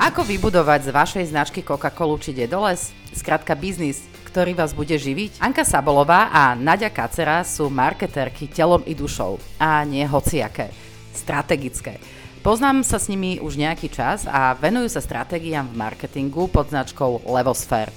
Ako vybudovať z vašej značky Coca-Colu či Dedoles? Skrátka biznis, ktorý vás bude živiť? Anka Sabolová a Nadia Kacera sú marketérky telom i dušou. A nie hociaké. Strategické. Poznám sa s nimi už nejaký čas a venujú sa stratégiám v marketingu pod značkou Levosphere.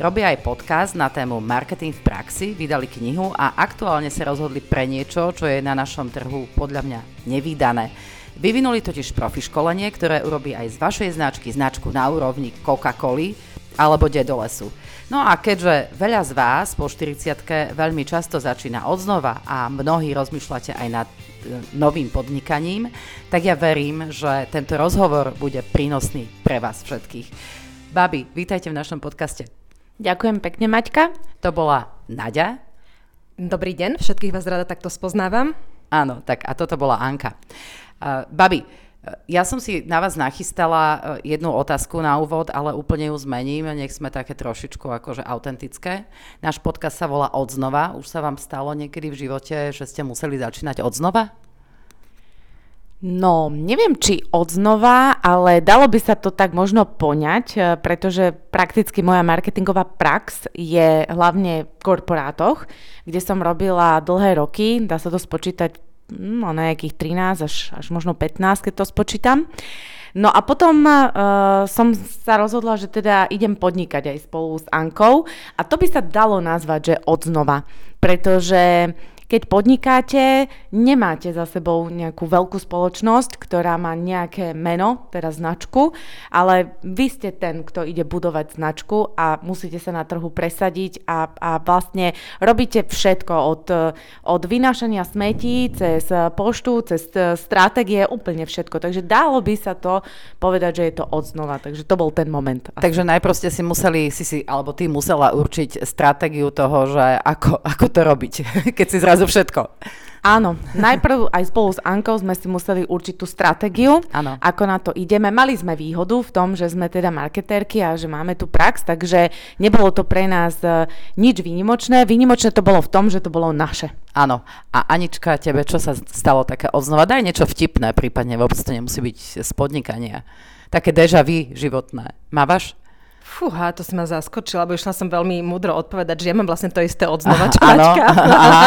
Robia aj podcast na tému Marketing v praxi, vydali knihu a aktuálne sa rozhodli pre niečo, čo je na našom trhu podľa mňa nevýdané. Vyvinuli totiž profi školenie, ktoré urobí aj z vašej značky značku na úrovni Coca-Coly alebo Dedolesu. No a keďže veľa z vás po 40 veľmi často začína odznova a mnohí rozmýšľate aj nad e, novým podnikaním, tak ja verím, že tento rozhovor bude prínosný pre vás všetkých. Babi, vítajte v našom podcaste. Ďakujem pekne, Maťka. To bola Naďa. Dobrý deň, všetkých vás rada takto spoznávam. Áno, tak a toto bola Anka. Uh, babi, ja som si na vás nachystala jednu otázku na úvod, ale úplne ju zmením, nech sme také trošičku akože autentické. Náš podcast sa volá Odznova. Už sa vám stalo niekedy v živote, že ste museli začínať odznova? No, neviem, či odznova, ale dalo by sa to tak možno poňať, pretože prakticky moja marketingová prax je hlavne v korporátoch, kde som robila dlhé roky, dá sa to spočítať no, nejakých 13 až, až možno 15, keď to spočítam. No a potom uh, som sa rozhodla, že teda idem podnikať aj spolu s Ankou a to by sa dalo nazvať, že odznova, pretože keď podnikáte, nemáte za sebou nejakú veľkú spoločnosť, ktorá má nejaké meno, teda značku, ale vy ste ten, kto ide budovať značku a musíte sa na trhu presadiť a, a vlastne robíte všetko od, od vynášania smetí cez poštu, cez stratégie, úplne všetko. Takže dalo by sa to povedať, že je to odznova. Takže to bol ten moment. Takže najprv ste si museli, si si, alebo ty musela určiť stratégiu toho, že ako, ako to robiť, keď si zrazu zrazu všetko. Áno, najprv aj spolu s Ankou sme si museli určiť tú stratégiu, ano. ako na to ideme. Mali sme výhodu v tom, že sme teda marketérky a že máme tu prax, takže nebolo to pre nás e, nič výnimočné. Výnimočné to bolo v tom, že to bolo naše. Áno. A Anička, tebe čo sa stalo také odznova? Daj niečo vtipné, prípadne vôbec to nemusí byť z podnikania. Také deja vu životné. Mávaš? Fúha, to si ma zaskočila, lebo išla som veľmi múdro odpovedať, že ja mám vlastne to isté odznova, čo Áno,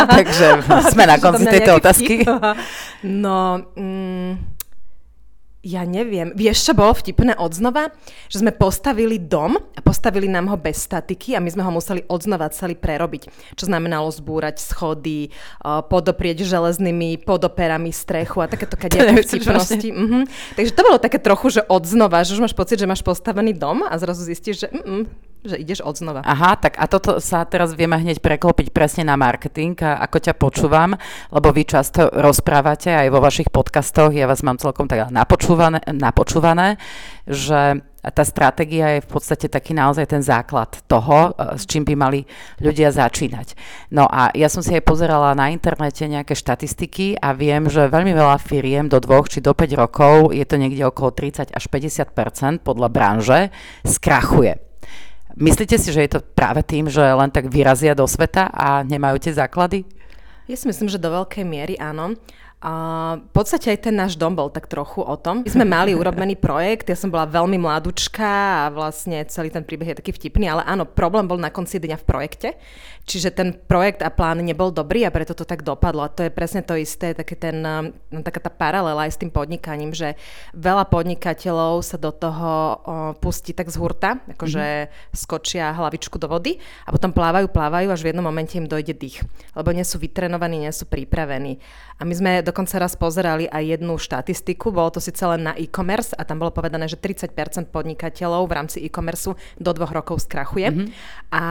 takže sme na konci tejto otázky. No, mm, ja neviem. Vieš, čo bolo vtipné odznova? Že sme postavili dom a postavili nám ho bez statiky a my sme ho museli odznova celý prerobiť. Čo znamenalo zbúrať schody, podoprieť železnými podoperami strechu a takéto kadejaké vtipnosti. Mm-hmm. Takže to bolo také trochu, že odznova, že už máš pocit, že máš postavený dom a zrazu zistíš, že mm, že ideš od znova. Aha, tak a toto sa teraz vieme hneď preklopiť presne na marketing, a ako ťa počúvam, lebo vy často rozprávate aj vo vašich podcastoch, ja vás mám celkom tak napočúvané, napočúvané že tá stratégia je v podstate taký naozaj ten základ toho, e, s čím by mali ľudia začínať. No a ja som si aj pozerala na internete nejaké štatistiky a viem, že veľmi veľa firiem do dvoch či do 5 rokov, je to niekde okolo 30 až 50% podľa branže, skrachuje. Myslíte si, že je to práve tým, že len tak vyrazia do sveta a nemajú tie základy? Ja si myslím, že do veľkej miery áno. A v podstate aj ten náš dom bol tak trochu o tom. My sme mali urobený projekt, ja som bola veľmi mladúčka a vlastne celý ten príbeh je taký vtipný, ale áno, problém bol na konci dňa v projekte, čiže ten projekt a plán nebol dobrý a preto to tak dopadlo. A to je presne to isté, také ten, no, taká tá paralela aj s tým podnikaním, že veľa podnikateľov sa do toho o, pustí tak z hurta, akože mm-hmm. skočia hlavičku do vody a potom plávajú, plávajú, až v jednom momente im dojde dých, lebo nie sú vytrenovaní, nie sú pripravení. A my sme dokonca raz pozerali aj jednu štatistiku, bolo to síce len na e-commerce a tam bolo povedané, že 30% podnikateľov v rámci e-commerce do dvoch rokov skrachuje. Mm-hmm. A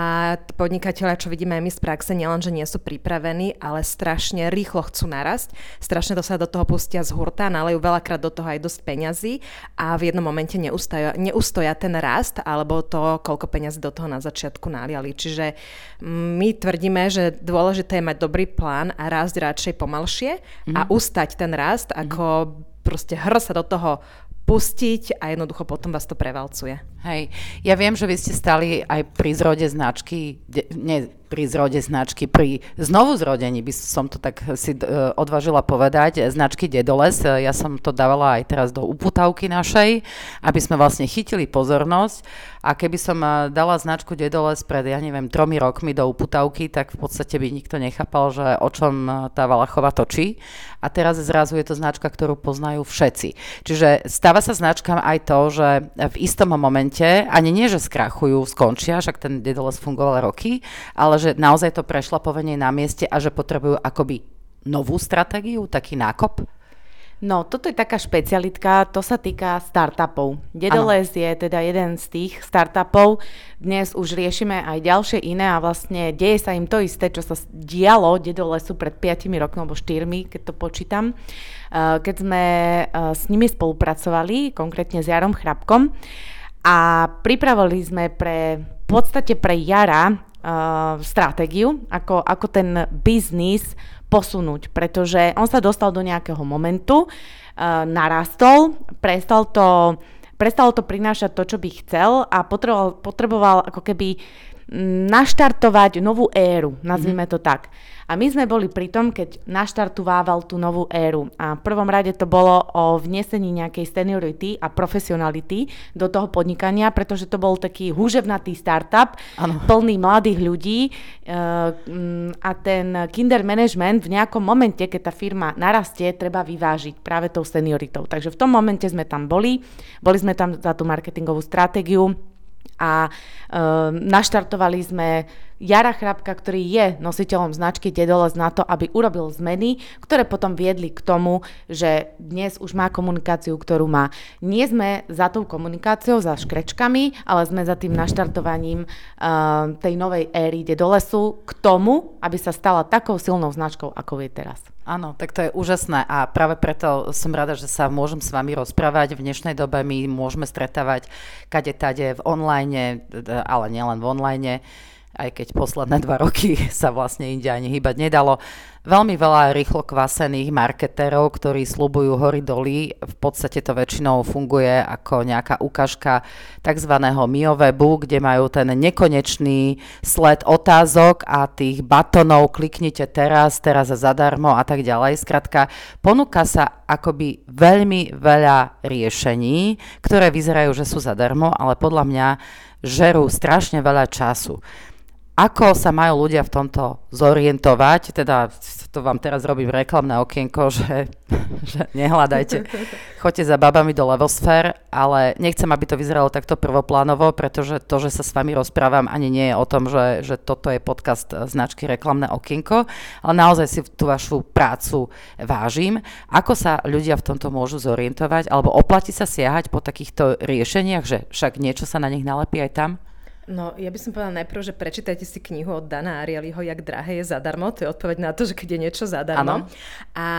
podnikateľia, čo vidíme aj my z praxe, nielen, že nie sú pripravení, ale strašne rýchlo chcú narasť, strašne to sa do toho pustia z hurta, nalejú veľakrát do toho aj dosť peňazí a v jednom momente neustoja, neustoja ten rast alebo to, koľko peňazí do toho na začiatku naliali. Čiže my tvrdíme, že dôležité je mať dobrý plán a rásť radšej pomalšie mm. a mhm. ustať ten rast, mm. ako proste hr sa do toho pustiť a jednoducho potom vás to prevalcuje. Hej, ja viem, že vy ste stali aj pri zrode značky, de, nie, pri zrode značky, pri znovu zrodení, by som to tak si uh, odvážila povedať, značky Dedoles. Ja som to dávala aj teraz do uputavky našej, aby sme vlastne chytili pozornosť. A keby som uh, dala značku Dedoles pred, ja neviem, tromi rokmi do uputavky, tak v podstate by nikto nechápal, že o čom tá Valachova točí. A teraz zrazu je to značka, ktorú poznajú všetci. Čiže stáva sa značkám aj to, že v istom momente, ani nie, že skrachujú, skončia, však ten Dedoles fungoval roky, ale že naozaj to prešlapovanie na mieste a že potrebujú akoby novú stratégiu, taký nákop? No, toto je taká špecialitka, to sa týka startupov. Dedoles je teda jeden z tých startupov. Dnes už riešime aj ďalšie iné a vlastne deje sa im to isté, čo sa dialo Dedolesu pred 5 rokmi alebo 4, keď to počítam. Eh, keď sme eh, s nimi spolupracovali, konkrétne s Jarom Chrapkom a pripravili sme pre, v podstate pre Jara uh, stratégiu, ako, ako ten biznis posunúť, pretože on sa dostal do nejakého momentu, uh, narastol, prestal to, prestalo to prinášať to, čo by chcel a potreboval, potreboval ako keby naštartovať novú éru, nazvime to tak. A my sme boli pri tom, keď naštartovával tú novú éru. A v prvom rade to bolo o vnesení nejakej seniority a profesionality do toho podnikania, pretože to bol taký húževnatý startup, ano. plný mladých ľudí uh, a ten kinder management v nejakom momente, keď tá firma narastie, treba vyvážiť práve tou senioritou. Takže v tom momente sme tam boli, boli sme tam za tú marketingovú stratégiu a uh, naštartovali sme Jara Chrapka, ktorý je nositeľom značky Dedoles na to, aby urobil zmeny, ktoré potom viedli k tomu, že dnes už má komunikáciu, ktorú má. Nie sme za tou komunikáciou, za škrečkami, ale sme za tým naštartovaním uh, tej novej éry Dedolesu k tomu, aby sa stala takou silnou značkou, ako je teraz. Áno, tak to je úžasné a práve preto som rada, že sa môžem s vami rozprávať. V dnešnej dobe my môžeme stretávať kade tade v online, ale nielen v online aj keď posledné dva roky sa vlastne inde ani hýbať nedalo. Veľmi veľa rýchlo kvasených marketérov, ktorí slubujú hory doly. V podstate to väčšinou funguje ako nejaká ukážka tzv. miowebu, kde majú ten nekonečný sled otázok a tých batonov kliknite teraz, teraz zadarmo a tak ďalej. Skrátka, ponúka sa akoby veľmi veľa riešení, ktoré vyzerajú, že sú zadarmo, ale podľa mňa žerú strašne veľa času. Ako sa majú ľudia v tomto zorientovať? Teda to vám teraz robím reklamné okienko, že, že nehľadajte, choďte za babami do Levosfér, ale nechcem, aby to vyzeralo takto prvoplánovo, pretože to, že sa s vami rozprávam, ani nie je o tom, že, že toto je podcast značky reklamné okienko, ale naozaj si tú vašu prácu vážim. Ako sa ľudia v tomto môžu zorientovať, alebo oplatí sa siahať po takýchto riešeniach, že však niečo sa na nich nalepí aj tam? No, ja by som povedala najprv, že prečítajte si knihu od Dana Arielyho, Jak drahé je zadarmo. To je odpoveď na to, že keď je niečo zadarmo. Ano. A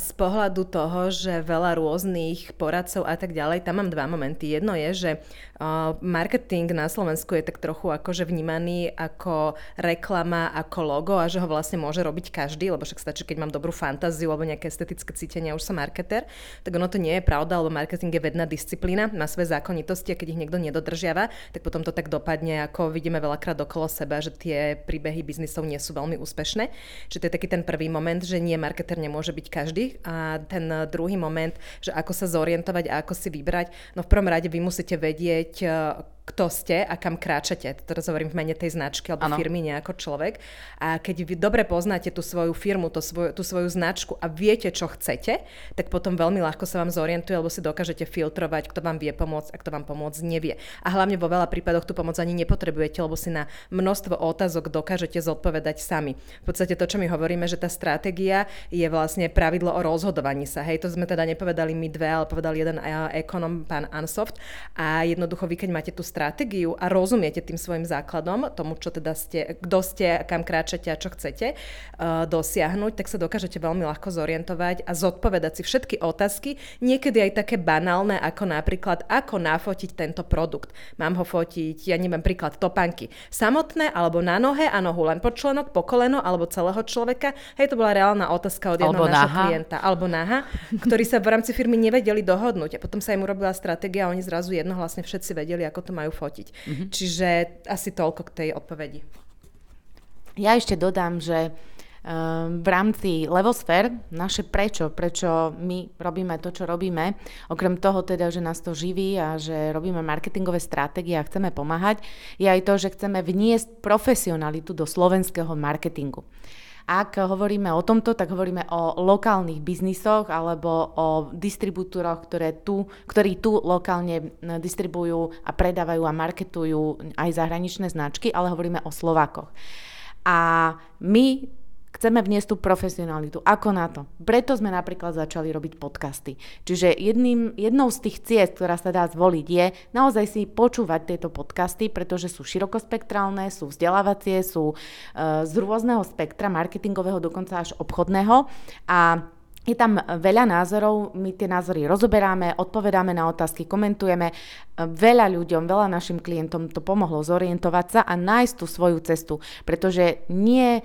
z pohľadu toho, že veľa rôznych poradcov a tak ďalej, tam mám dva momenty. Jedno je, že marketing na Slovensku je tak trochu akože vnímaný ako reklama, ako logo a že ho vlastne môže robiť každý, lebo však stačí, keď mám dobrú fantáziu alebo nejaké estetické cítenie už som marketer. Tak ono to nie je pravda, lebo marketing je vedná disciplína, má svoje zákonitosti a keď ich niekto nedodržiava, tak potom to tak dopadne, ako vidíme veľakrát okolo seba, že tie príbehy biznisov nie sú veľmi úspešné. Čiže to je taký ten prvý moment, že nie marketer nemôže byť každý a ten druhý moment, že ako sa zorientovať a ako si vybrať. No v prvom rade vy musíte vedieť, kto ste a kam kráčate. Teraz hovorím v mene tej značky alebo ano. firmy, nie ako človek. A keď vy dobre poznáte tú svoju firmu, tú svoju, tú svoju značku a viete, čo chcete, tak potom veľmi ľahko sa vám zorientuje, alebo si dokážete filtrovať, kto vám vie pomôcť a kto vám pomôcť nevie. A hlavne vo veľa prípadoch tú pomoc ani nepotrebujete, lebo si na množstvo otázok dokážete zodpovedať sami. V podstate to, čo my hovoríme, že tá stratégia je vlastne pravidlo o rozhodovaní sa. Hej, to sme teda nepovedali my dve, ale povedal jeden ekonom, pán Ansoft. A jednoducho vy, keď máte tú stratégiu a rozumiete tým svojim základom, tomu, čo teda ste, kto ste, kam kráčate a čo chcete uh, dosiahnuť, tak sa dokážete veľmi ľahko zorientovať a zodpovedať si všetky otázky, niekedy aj také banálne, ako napríklad, ako nafotiť tento produkt. Mám ho fotiť, ja neviem, príklad topánky. Samotné alebo na nohe a nohu len pod členok, po koleno alebo celého človeka. Hej, to bola reálna otázka od jedného nášho klienta. Alebo naha, ktorí sa v rámci firmy nevedeli dohodnúť. A potom sa im urobila stratégia a oni zrazu jednohlasne všetci vedeli, ako to majú fotiť. Mm-hmm. Čiže asi toľko k tej odpovedi. Ja ešte dodám, že v rámci Levosphere, naše prečo, prečo my robíme to, čo robíme, okrem toho teda, že nás to živí a že robíme marketingové stratégie a chceme pomáhať, je aj to, že chceme vniesť profesionalitu do slovenského marketingu. Ak hovoríme o tomto, tak hovoríme o lokálnych biznisoch alebo o distribútoroch, ktoré tu, ktorí tu lokálne distribujú a predávajú a marketujú aj zahraničné značky, ale hovoríme o Slovákoch. A my Chceme vniesť tú profesionalitu. Ako na to? Preto sme napríklad začali robiť podcasty. Čiže jedným, jednou z tých ciest, ktorá sa dá zvoliť, je naozaj si počúvať tieto podcasty, pretože sú širokospektrálne, sú vzdelávacie, sú uh, z rôzneho spektra, marketingového, dokonca až obchodného. A je tam veľa názorov, my tie názory rozoberáme, odpovedáme na otázky, komentujeme. Veľa ľuďom, veľa našim klientom to pomohlo zorientovať sa a nájsť tú svoju cestu, pretože nie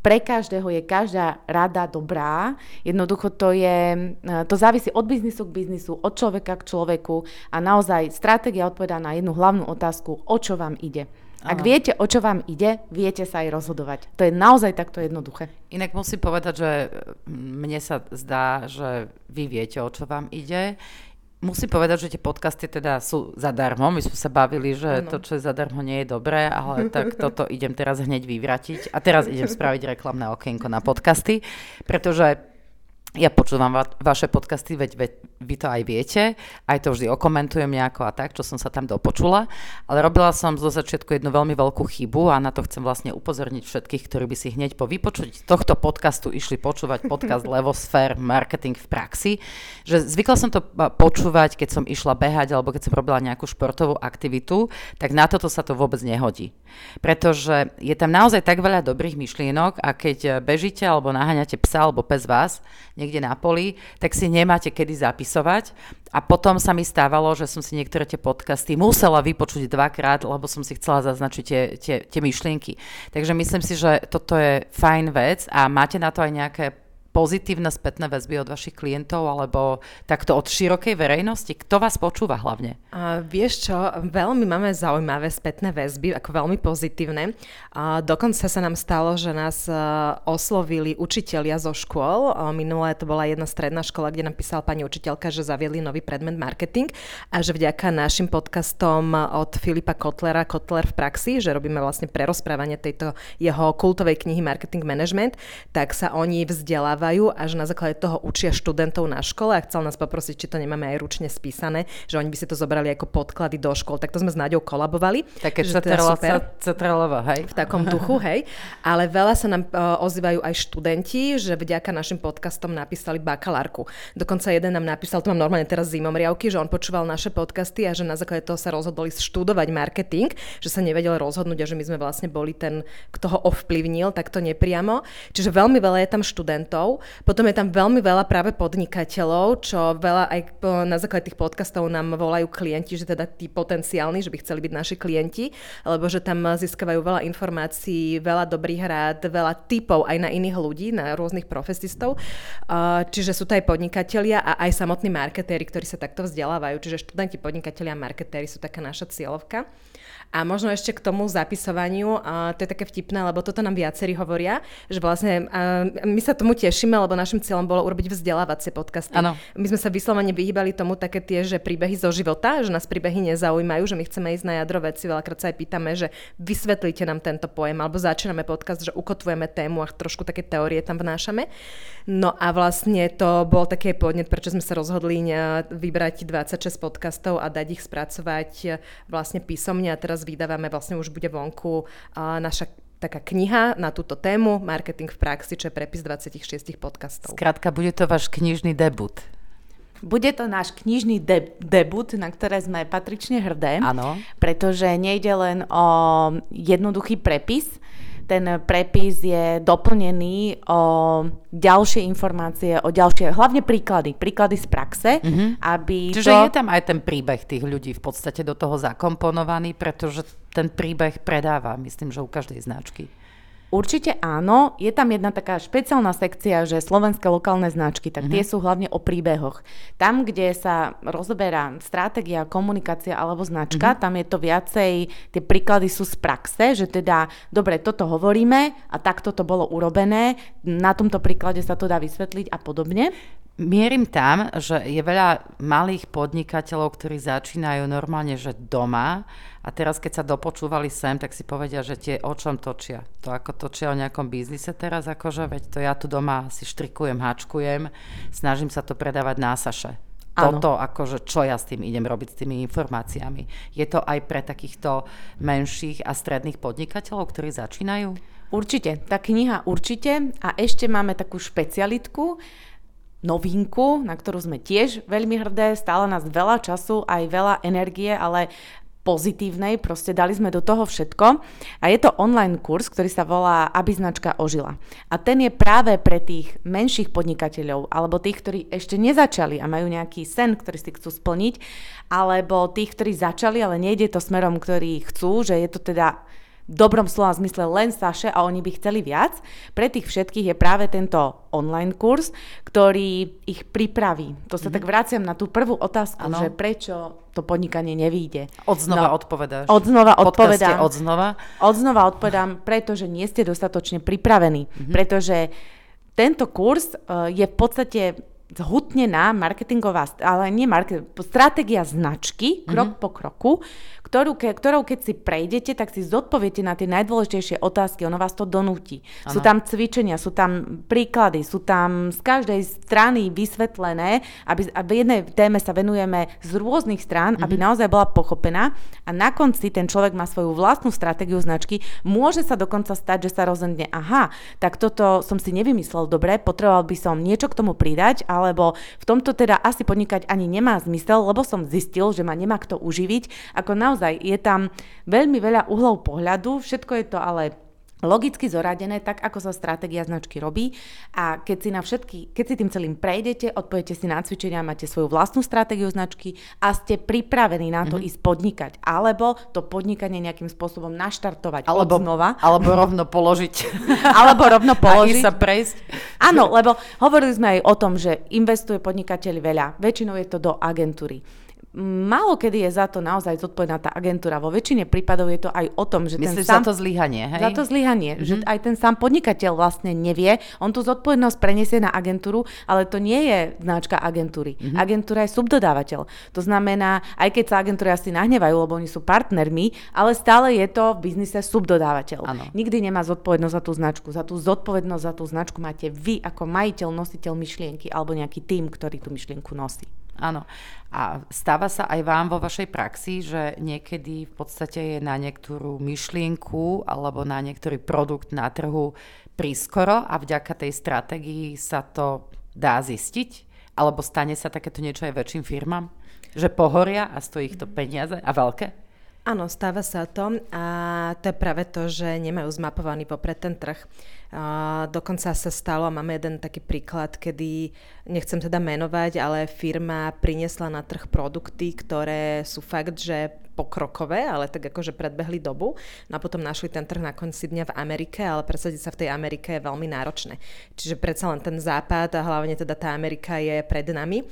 pre každého je každá rada dobrá. Jednoducho to je, e, to závisí od biznisu k biznisu, od človeka k človeku a naozaj stratégia odpovedá na jednu hlavnú otázku, o čo vám ide. Ak Aha. viete, o čo vám ide, viete sa aj rozhodovať. To je naozaj takto jednoduché. Inak musím povedať, že mne sa zdá, že vy viete, o čo vám ide. Musím povedať, že tie podcasty teda sú zadarmo. My sme sa bavili, že ano. to, čo je zadarmo, nie je dobré, ale tak toto idem teraz hneď vyvratiť. A teraz idem spraviť reklamné okienko na podcasty, pretože ja počúvam va- vaše podcasty, veď, veď vy to aj viete, aj to vždy okomentujem nejako a tak, čo som sa tam dopočula, ale robila som zo začiatku jednu veľmi veľkú chybu a na to chcem vlastne upozorniť všetkých, ktorí by si hneď po vypočuť tohto podcastu išli počúvať podcast Levosphere Marketing v praxi, že zvykla som to počúvať, keď som išla behať alebo keď som robila nejakú športovú aktivitu, tak na toto sa to vôbec nehodí. Pretože je tam naozaj tak veľa dobrých myšlienok a keď bežíte alebo naháňate psa alebo pes vás, niekde na poli, tak si nemáte kedy zapisovať. A potom sa mi stávalo, že som si niektoré tie podcasty musela vypočuť dvakrát, lebo som si chcela zaznačiť tie, tie, tie myšlienky. Takže myslím si, že toto je fajn vec a máte na to aj nejaké pozitívne spätné väzby od vašich klientov alebo takto od širokej verejnosti? Kto vás počúva hlavne? A vieš čo, veľmi máme zaujímavé spätné väzby, ako veľmi pozitívne. A dokonca sa nám stalo, že nás e, oslovili učitelia zo škôl. Minulé to bola jedna stredná škola, kde nám písala pani učiteľka, že zaviedli nový predmet marketing a že vďaka našim podcastom od Filipa Kotlera Kotler v praxi, že robíme vlastne prerozprávanie tejto jeho kultovej knihy Marketing Management, tak sa oni vzdelávajú vzdelávajú a že na základe toho učia študentov na škole a chcel nás poprosiť, či to nemáme aj ručne spísané, že oni by si to zobrali ako podklady do škôl. Tak to sme s Náďou kolabovali. Také cetralova, hej. V takom duchu, hej. Ale veľa sa nám uh, ozývajú aj študenti, že vďaka našim podcastom napísali bakalárku. Dokonca jeden nám napísal, to mám normálne teraz zimom riavky, že on počúval naše podcasty a že na základe toho sa rozhodol študovať marketing, že sa nevedel rozhodnúť a že my sme vlastne boli ten, kto ho ovplyvnil, tak to nepriamo. Čiže veľmi veľa je tam študentov podnikateľov. Potom je tam veľmi veľa práve podnikateľov, čo veľa aj na základe tých podcastov nám volajú klienti, že teda tí potenciálni, že by chceli byť naši klienti, lebo že tam získavajú veľa informácií, veľa dobrých rád, veľa typov aj na iných ľudí, na rôznych profesistov. Čiže sú to aj podnikatelia a aj samotní marketéri, ktorí sa takto vzdelávajú. Čiže študenti, podnikatelia a marketéri sú taká naša cieľovka. A možno ešte k tomu zapisovaniu, a to je také vtipné, lebo toto nám viacerí hovoria, že vlastne my sa tomu tešíme, lebo našim cieľom bolo urobiť vzdelávacie podcasty. Ano. My sme sa vyslovene vyhýbali tomu také tie, že príbehy zo života, že nás príbehy nezaujímajú, že my chceme ísť na jadro veci, veľakrát sa aj pýtame, že vysvetlíte nám tento pojem, alebo začíname podcast, že ukotvujeme tému a trošku také teórie tam vnášame. No a vlastne to bol taký podnet, prečo sme sa rozhodli vybrať 26 podcastov a dať ich spracovať e, vlastne písomne a teraz teraz vydávame, vlastne už bude vonku naša taká kniha na túto tému Marketing v praxi, čo je prepis 26 podcastov. Skrátka, bude to váš knižný debut. Bude to náš knižný de- debut, na ktoré sme patrične hrdé. Áno. Pretože nejde len o jednoduchý prepis, ten prepis je doplnený o ďalšie informácie, o ďalšie, hlavne príklady, príklady z praxe, mm-hmm. aby Čiže to... je tam aj ten príbeh tých ľudí v podstate do toho zakomponovaný, pretože ten príbeh predáva, myslím, že u každej značky. Určite áno. Je tam jedna taká špeciálna sekcia, že slovenské lokálne značky, tak mm-hmm. tie sú hlavne o príbehoch. Tam, kde sa rozoberá stratégia, komunikácia alebo značka, mm-hmm. tam je to viacej, tie príklady sú z praxe, že teda, dobre, toto hovoríme a takto to bolo urobené, na tomto príklade sa to dá vysvetliť a podobne. Mierim tam, že je veľa malých podnikateľov, ktorí začínajú normálne, že doma a teraz keď sa dopočúvali sem, tak si povedia, že tie o čom točia. To ako točia o nejakom biznise teraz, akože veď to ja tu doma si štrikujem, háčkujem, snažím sa to predávať na Saše. Ano. Toto, akože čo ja s tým idem robiť, s tými informáciami. Je to aj pre takýchto menších a stredných podnikateľov, ktorí začínajú? Určite, tá kniha určite. A ešte máme takú špecialitku, novinku, na ktorú sme tiež veľmi hrdé, stále nás veľa času, aj veľa energie, ale pozitívnej, proste dali sme do toho všetko. A je to online kurz, ktorý sa volá Aby značka ožila. A ten je práve pre tých menších podnikateľov alebo tých, ktorí ešte nezačali a majú nejaký sen, ktorý si chcú splniť, alebo tých, ktorí začali, ale nejde to smerom, ktorý chcú, že je to teda dobrom slova zmysle len Saše a oni by chceli viac. Pre tých všetkých je práve tento online kurz, ktorý ich pripraví. To sa mm-hmm. tak vraciam na tú prvú otázku, ano. že prečo to podnikanie nevíde. Odznova no, odpovedáš. Odznova odpovedám. Odznova? Odznova odpovedám, pretože nie ste dostatočne pripravení. Mm-hmm. Pretože tento kurz uh, je v podstate zhutnená marketingová, ale nie marketing, stratégia značky, krok mm-hmm. po kroku, ktorú, ke, ktorou keď si prejdete, tak si zodpoviete na tie najdôležitejšie otázky, ono vás to donúti. Ano. Sú tam cvičenia, sú tam príklady, sú tam z každej strany vysvetlené, aby, aby jednej téme sa venujeme z rôznych strán, mm-hmm. aby mhm. naozaj bola pochopená a na konci ten človek má svoju vlastnú stratégiu značky, môže sa dokonca stať, že sa rozhodne, aha, tak toto som si nevymyslel dobre, potreboval by som niečo k tomu pridať, alebo v tomto teda asi podnikať ani nemá zmysel, lebo som zistil, že ma nemá kto uživiť, ako naozaj naozaj je tam veľmi veľa uhlov pohľadu, všetko je to ale logicky zoradené, tak ako sa stratégia značky robí a keď si, na všetky, keď si tým celým prejdete, odpojete si na cvičenia, máte svoju vlastnú stratégiu značky a ste pripravení na to mm-hmm. ísť podnikať, alebo to podnikanie nejakým spôsobom naštartovať alebo, od znova. Alebo rovno položiť. alebo rovno položiť. A sa prejsť. Áno, lebo hovorili sme aj o tom, že investuje podnikateľ veľa. Väčšinou je to do agentúry málo kedy je za to naozaj zodpovedná tá agentúra. Vo väčšine prípadov je to aj o tom, že Myslíš ten sám... za to zlyhanie, hej? Za to zlyhanie, mm-hmm. že aj ten sám podnikateľ vlastne nevie. On tú zodpovednosť preniesie na agentúru, ale to nie je značka agentúry. Mm-hmm. Agentúra je subdodávateľ. To znamená, aj keď sa agentúry asi nahnevajú, lebo oni sú partnermi, ale stále je to v biznise subdodávateľ. Ano. Nikdy nemá zodpovednosť za tú značku. Za tú zodpovednosť za tú značku máte vy ako majiteľ, nositeľ myšlienky alebo nejaký tým, ktorý tú myšlienku nosí. Áno. A stáva sa aj vám vo vašej praxi, že niekedy v podstate je na niektorú myšlienku alebo na niektorý produkt na trhu prískoro a vďaka tej stratégii sa to dá zistiť? Alebo stane sa takéto niečo aj väčším firmám? Že pohoria a stojí ich to peniaze a veľké? Áno, stáva sa to a to je práve to, že nemajú zmapovaný popred ten trh. Dokonca sa stalo, a máme jeden taký príklad, kedy, nechcem teda menovať, ale firma priniesla na trh produkty, ktoré sú fakt, že pokrokové, ale tak akože predbehli dobu. No a potom našli ten trh na konci dňa v Amerike, ale presadiť sa v tej Amerike je veľmi náročné. Čiže predsa len ten západ a hlavne teda tá Amerika je pred nami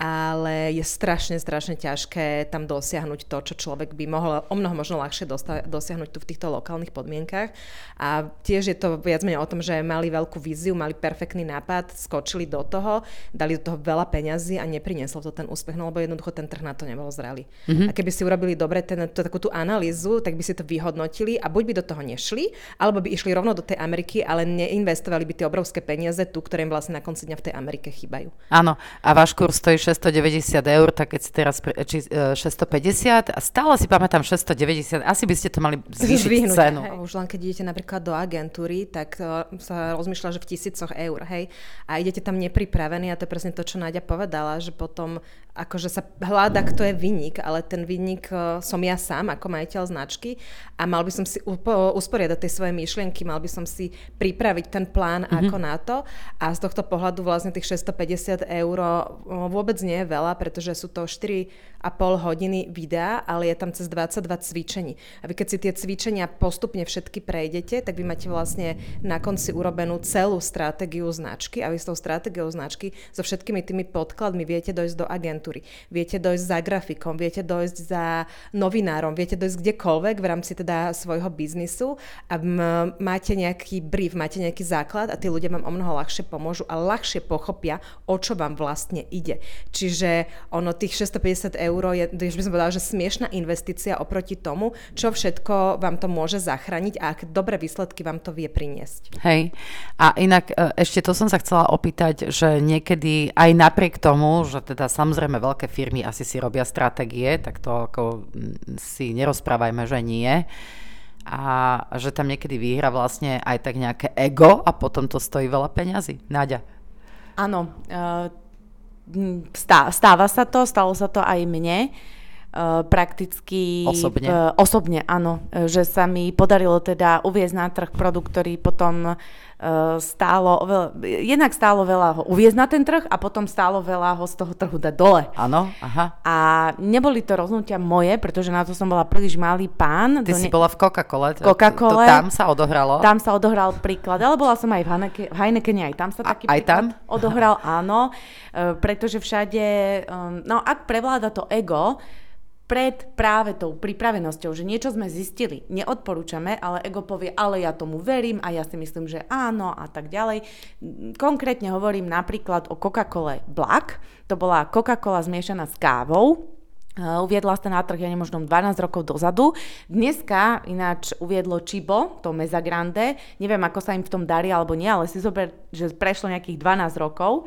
ale je strašne, strašne ťažké tam dosiahnuť to, čo človek by mohol o mnoho možno ľahšie dosta- dosiahnuť tu v týchto lokálnych podmienkach. A tiež je to viac menej o tom, že mali veľkú víziu, mali perfektný nápad, skočili do toho, dali do toho veľa peňazí a neprinieslo to ten úspech, no lebo jednoducho ten trh na to nebol zrelý. Mm-hmm. A keby si urobili dobre ten, to, takú tú analýzu, tak by si to vyhodnotili a buď by do toho nešli, alebo by išli rovno do tej Ameriky, ale neinvestovali by tie obrovské peniaze tu, ktoré im vlastne na konci dňa v tej Amerike chýbajú. Áno, a váš kurz stojí 690 eur, tak keď si teraz či, 650 e, a stále si pamätám 690, asi by ste to mali zvýšiť Zvyhnúť, cenu. Hej. Už len keď idete napríklad do agentúry, tak uh, sa rozmýšľa, že v tisícoch eur, hej, a idete tam nepripravení a to je presne to, čo Náďa povedala, že potom akože sa hľada, kto je vinník, ale ten vinník uh, som ja sám ako majiteľ značky a mal by som si usporiadať tie svoje myšlienky, mal by som si pripraviť ten plán mm-hmm. ako na to a z tohto pohľadu vlastne tých 650 eur vôbec nie je veľa, pretože sú to 4 a pol hodiny videa, ale je tam cez 22 cvičení. A vy keď si tie cvičenia postupne všetky prejdete, tak vy máte vlastne na konci urobenú celú stratégiu značky a vy s tou stratégiou značky so všetkými tými podkladmi viete dojsť do agentúry, viete dojsť za grafikom, viete dojsť za novinárom, viete dojsť kdekoľvek v rámci teda svojho biznisu a m- máte nejaký brief, máte nejaký základ a tí ľudia vám o mnoho ľahšie pomôžu a ľahšie pochopia, o čo vám vlastne ide. Čiže ono tých 650 eur je, by som povedala, že smiešná investícia oproti tomu, čo všetko vám to môže zachrániť a aké dobré výsledky vám to vie priniesť. Hej. A inak e, ešte to som sa chcela opýtať, že niekedy aj napriek tomu, že teda samozrejme veľké firmy asi si robia stratégie, tak to ako si nerozprávajme, že nie a že tam niekedy vyhra vlastne aj tak nejaké ego a potom to stojí veľa peňazí. Náďa. Áno, uh, stáva sa to, stalo sa to aj mne. Uh, prakticky osobne. Uh, osobne, áno, že sa mi podarilo teda uviezť na trh produkt, ktorý potom uh, stálo, veľa, jednak stálo veľa ho uviezť na ten trh a potom stálo veľa ho z toho trhu dať dole. Áno, aha. A neboli to rozhodnutia moje, pretože na to som bola príliš malý pán. Ty si ne... bola v Coca-Cole. Coca-Cole. To, tam sa odohralo. Tam sa odohral príklad, ale bola som aj v, Heineke, v Heinekene, aj tam sa taký a, aj tam? odohral, áno, pretože všade, um, no ak prevláda to ego, pred práve tou pripravenosťou, že niečo sme zistili, neodporúčame, ale ego povie, ale ja tomu verím a ja si myslím, že áno a tak ďalej. Konkrétne hovorím napríklad o Coca-Cole Black. To bola Coca-Cola zmiešaná s kávou, Uviedla sa na trh, ja nemožno 12 rokov dozadu. Dneska ináč uviedlo Chibo, to Meza Grande. Neviem, ako sa im v tom darí alebo nie, ale si zober, že prešlo nejakých 12 rokov.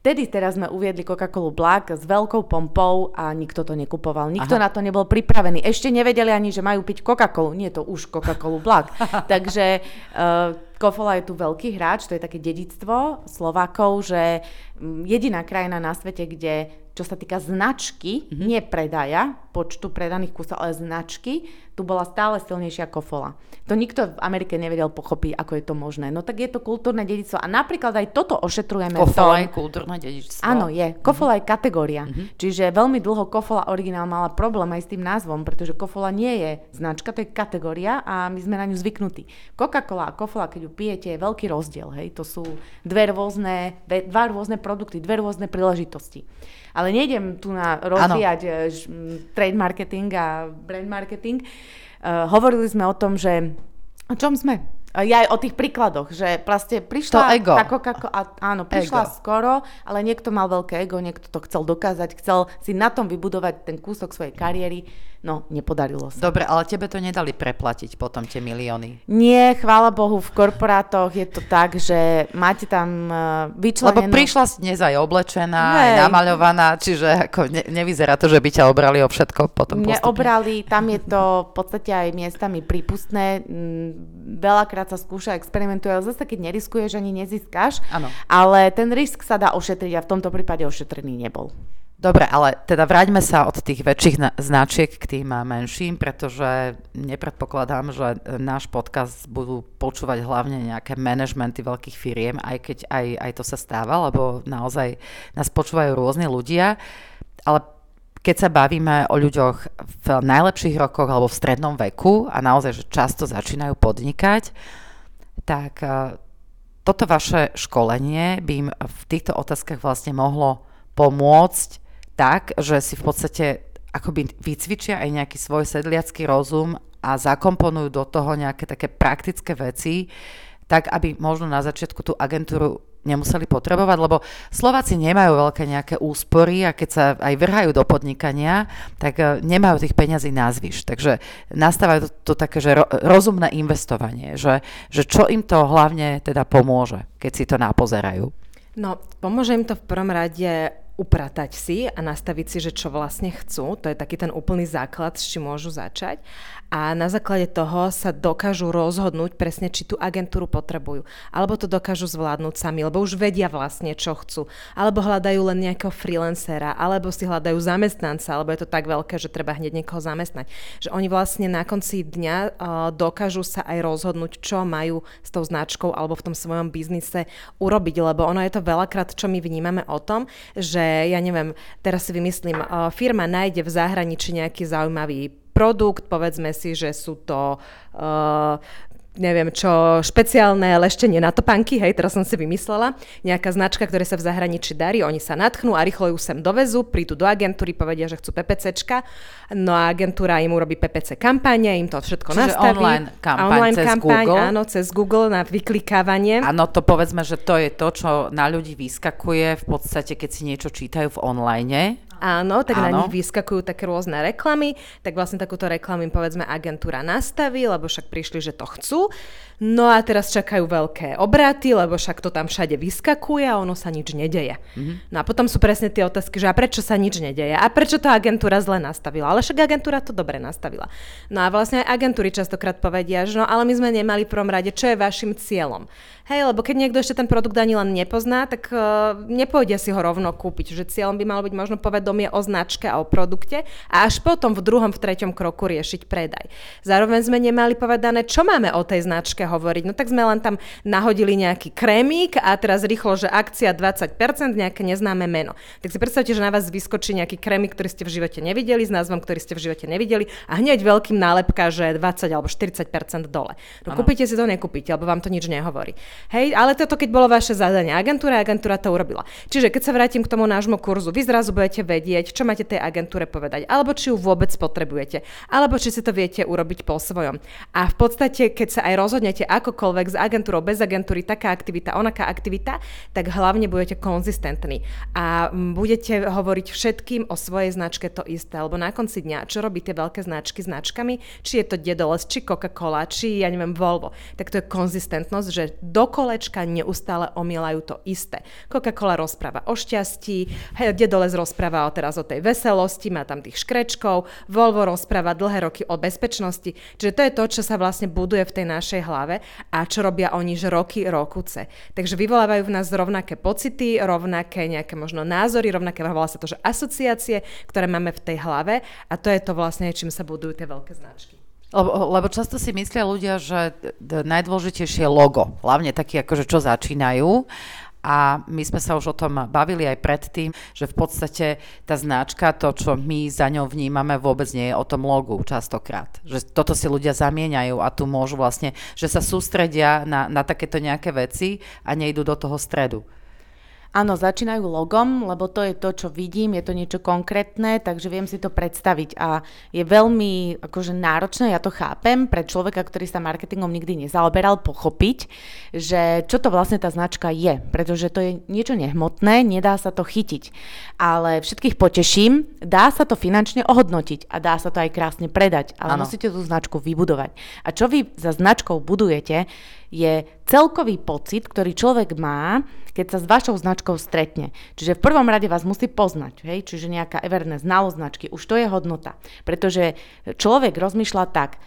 Vtedy teraz sme uviedli Coca-Colu Black s veľkou pompou a nikto to nekupoval. Nikto Aha. na to nebol pripravený. Ešte nevedeli ani, že majú piť Coca-Colu. Nie to už Coca-Colu Black. Takže uh, Kofola je tu veľký hráč, to je také dedictvo Slovákov, že jediná krajina na svete, kde čo sa týka značky, mm-hmm. nie predaja, počtu predaných kusov, ale značky, tu bola stále silnejšia kofola. To nikto v Amerike nevedel pochopiť, ako je to možné. No tak je to kultúrne dedičstvo. A napríklad aj toto ošetrujeme. Kofola je kultúrne dedičstvo. Áno, je. Kofola mm-hmm. je kategória. Mm-hmm. Čiže veľmi dlho Kofola originál mala problém aj s tým názvom, pretože Kofola nie je značka, to je kategória a my sme na ňu zvyknutí. Coca-Cola a Kofola, keď ju pijete, je veľký rozdiel. Hej? To sú dve rôzne, dva rôzne produkty, dve rôzne príležitosti. Ale nejdem tu na rozvíjať ano. Eh, trade marketing a brand marketing. Uh, hovorili sme o tom, že o čom sme? Ja aj o tých príkladoch, že vlastne prišla... To ego. Tako, kako, a, áno, prišla ego. skoro, ale niekto mal veľké ego, niekto to chcel dokázať, chcel si na tom vybudovať ten kúsok svojej kariéry. No, nepodarilo sa. Dobre, ale tebe to nedali preplatiť potom tie milióny. Nie, chvála Bohu, v korporátoch je to tak, že máte tam uh, vyčlenenú... Lebo prišla si dnes aj oblečená, Hej. aj namaľovaná, čiže ako ne, nevyzerá to, že by ťa obrali o všetko potom postupne. Neobrali, tam je to v podstate aj miestami prípustné. Veľakrát sa skúša, experimentuje, ale zase keď neriskuješ, ani nezískáš. Ano. Ale ten risk sa dá ošetriť a v tomto prípade ošetrený nebol. Dobre, ale teda vráťme sa od tých väčších značiek k tým menším, pretože nepredpokladám, že náš podcast budú počúvať hlavne nejaké manažmenty veľkých firiem, aj keď aj, aj to sa stáva, lebo naozaj nás počúvajú rôzne ľudia, ale keď sa bavíme o ľuďoch v najlepších rokoch alebo v strednom veku a naozaj, že často začínajú podnikať, tak e, toto vaše školenie by im v týchto otázkach vlastne mohlo pomôcť tak, že si v podstate akoby vycvičia aj nejaký svoj sedliacký rozum a zakomponujú do toho nejaké také praktické veci, tak aby možno na začiatku tú agentúru nemuseli potrebovať, lebo Slováci nemajú veľké nejaké úspory a keď sa aj vrhajú do podnikania, tak e, nemajú tých peňazí na zvyš. Takže nastávajú to, to také, že ro, rozumné investovanie, že, že čo im to hlavne teda pomôže, keď si to napozerajú. No, pomôže im to v prvom rade upratať si a nastaviť si, že čo vlastne chcú. To je taký ten úplný základ, s čím môžu začať a na základe toho sa dokážu rozhodnúť presne, či tú agentúru potrebujú. Alebo to dokážu zvládnuť sami, lebo už vedia vlastne, čo chcú. Alebo hľadajú len nejakého freelancera, alebo si hľadajú zamestnanca, alebo je to tak veľké, že treba hneď niekoho zamestnať. Že oni vlastne na konci dňa uh, dokážu sa aj rozhodnúť, čo majú s tou značkou alebo v tom svojom biznise urobiť, lebo ono je to veľakrát, čo my vnímame o tom, že ja neviem, teraz si vymyslím, firma nájde v zahraničí nejaký zaujímavý produkt, povedzme si, že sú to uh, neviem čo, špeciálne leštenie na topánky, hej, teraz som si vymyslela, nejaká značka, ktoré sa v zahraničí darí, oni sa natchnú a rýchlo ju sem dovezú, prídu do agentúry, povedia, že chcú PPCčka, no a agentúra im urobí PPC kampane, im to všetko Čiže nastaví. online kampaň online cez kampaň, Google. áno, cez Google na vyklikávanie. Áno, to povedzme, že to je to, čo na ľudí vyskakuje v podstate, keď si niečo čítajú v online. Áno, tak Áno. na nich vyskakujú také rôzne reklamy, tak vlastne takúto reklamu im povedzme agentúra nastaví, lebo však prišli, že to chcú. No a teraz čakajú veľké obraty, lebo však to tam všade vyskakuje a ono sa nič nedeje. Mm-hmm. No a potom sú presne tie otázky, že a prečo sa nič nedeje? A prečo to agentúra zle nastavila? Ale však agentúra to dobre nastavila. No a vlastne aj agentúry častokrát povedia, že no ale my sme nemali v prvom rade, čo je vašim cieľom. Hej, lebo keď niekto ešte ten produkt ani len nepozná, tak uh, nepôjde si ho rovno kúpiť. Že cieľom by malo byť možno povedomie o značke a o produkte a až potom v druhom, v treťom kroku riešiť predaj. Zároveň sme nemali povedané, čo máme o tej značke hovoriť. No tak sme len tam nahodili nejaký krémik a teraz rýchlo, že akcia 20%, nejaké neznáme meno. Tak si predstavte, že na vás vyskočí nejaký krémik, ktorý ste v živote nevideli, s názvom, ktorý ste v živote nevideli a hneď veľkým nálepka, že 20 alebo 40% dole. No Áno. kúpite si to, nekúpite, lebo vám to nič nehovorí. Hej, ale toto keď bolo vaše zadanie agentúra, agentúra to urobila. Čiže keď sa vrátim k tomu nášmu kurzu, vy zrazu budete vedieť, čo máte tej agentúre povedať, alebo či ju vôbec potrebujete, alebo či si to viete urobiť po svojom. A v podstate, keď sa aj rozhodnete akokoľvek s agentúrou, bez agentúry, taká aktivita, onaká aktivita, tak hlavne budete konzistentní. A budete hovoriť všetkým o svojej značke to isté, lebo na konci dňa, čo robí tie veľké značky značkami, či je to Dedoles, či Coca-Cola, či ja neviem Volvo, tak to je konzistentnosť, že do kolečka neustále omielajú to isté. Coca-Cola rozpráva o šťastí, Dedoles rozpráva o teraz o tej veselosti, má tam tých škrečkov, Volvo rozpráva dlhé roky o bezpečnosti, čiže to je to, čo sa vlastne buduje v tej našej hlave a čo robia oni, že roky, rokuce. Takže vyvolávajú v nás rovnaké pocity, rovnaké nejaké možno názory, rovnaké, volá sa to, že asociácie, ktoré máme v tej hlave a to je to vlastne, čím sa budujú tie veľké značky. Lebo, lebo často si myslia ľudia, že najdôležitejšie je logo. Hlavne takí, akože čo začínajú. A my sme sa už o tom bavili aj predtým, že v podstate tá značka, to, čo my za ňou vnímame, vôbec nie je o tom logu častokrát. Že toto si ľudia zamieňajú a tu môžu vlastne, že sa sústredia na, na takéto nejaké veci a nejdú do toho stredu. Áno, začínajú logom, lebo to je to, čo vidím, je to niečo konkrétne, takže viem si to predstaviť a je veľmi akože náročné, ja to chápem, pre človeka, ktorý sa marketingom nikdy nezaoberal, pochopiť, že čo to vlastne tá značka je, pretože to je niečo nehmotné, nedá sa to chytiť. Ale všetkých poteším, dá sa to finančne ohodnotiť a dá sa to aj krásne predať, ale Áno. musíte tú značku vybudovať. A čo vy za značkou budujete, je celkový pocit, ktorý človek má, keď sa s vašou značkou stretne. Čiže v prvom rade vás musí poznať, hej? čiže nejaká everné znalosť značky, už to je hodnota. Pretože človek rozmýšľa tak,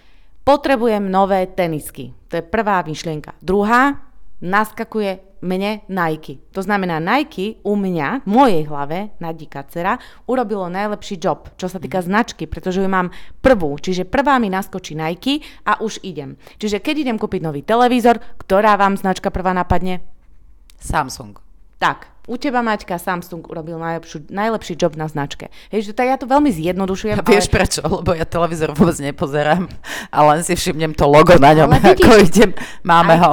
potrebujem nové tenisky. To je prvá myšlienka. Druhá, naskakuje mne Nike. To znamená, Nike u mňa, v mojej hlave, Nadi Kacera, urobilo najlepší job, čo sa týka značky, pretože ju mám prvú. Čiže prvá mi naskočí Nike a už idem. Čiže keď idem kúpiť nový televízor, ktorá vám značka prvá napadne? Samsung. Tak, u teba Maťka Samsung urobil najlepšiu, najlepší job na značke. Hej, že tak ja to veľmi zjednodušujem. A vieš prečo? Lebo ja televízor vôbec nepozerám a len si všimnem to logo na ňom, Ale vidíš, ako idem, máme aj- ho.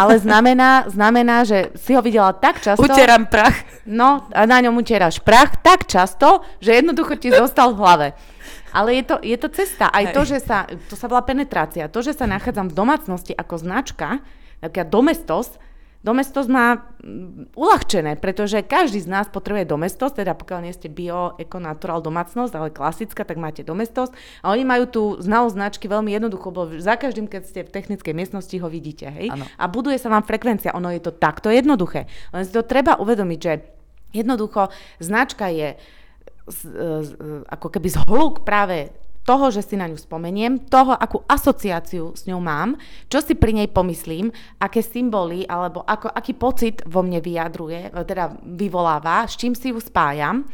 Ale znamená, znamená, že si ho videla tak často... Utieram prach. No, a na ňom utieraš prach tak často, že jednoducho ti zostal v hlave. Ale je to, je to cesta. Aj Hej. to, že sa, to sa volá penetrácia. To, že sa nachádzam v domácnosti ako značka, napríklad domestos, domestos má mm, uľahčené, pretože každý z nás potrebuje domestos, teda pokiaľ nie ste bio, eko, natural domácnosť, ale klasická, tak máte domestos. A oni majú tú znalosť značky veľmi jednoducho, lebo za každým, keď ste v technickej miestnosti, ho vidíte. Hej? Áno. A buduje sa vám frekvencia. Ono je to takto jednoduché. Len si to treba uvedomiť, že jednoducho značka je z, z, ako keby zhluk práve toho, že si na ňu spomeniem, toho, akú asociáciu s ňou mám, čo si pri nej pomyslím, aké symboly alebo ako, aký pocit vo mne vyjadruje, teda vyvoláva, s čím si ju spájam.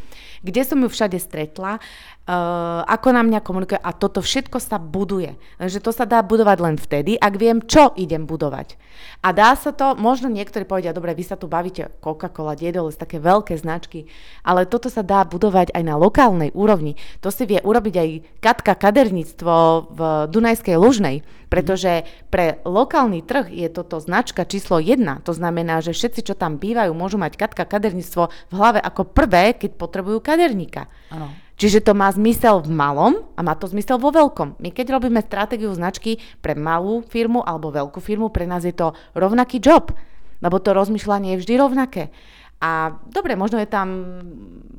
Kde som ju všade stretla, Uh, ako na mňa komunikuje a toto všetko sa buduje. Lenže to sa dá budovať len vtedy, ak viem, čo idem budovať. A dá sa to, možno niektorí povedia, dobre, vy sa tu bavíte Coca-Cola, Diedoles, také veľké značky, ale toto sa dá budovať aj na lokálnej úrovni. To si vie urobiť aj Katka kaderníctvo v Dunajskej Lužnej, pretože pre lokálny trh je toto značka číslo jedna. To znamená, že všetci, čo tam bývajú, môžu mať Katka kaderníctvo v hlave ako prvé, keď potrebujú kaderníka. Ano. Čiže to má zmysel v malom a má to zmysel vo veľkom. My keď robíme stratégiu značky pre malú firmu alebo veľkú firmu, pre nás je to rovnaký job, lebo to rozmýšľanie je vždy rovnaké. A dobre, možno je tam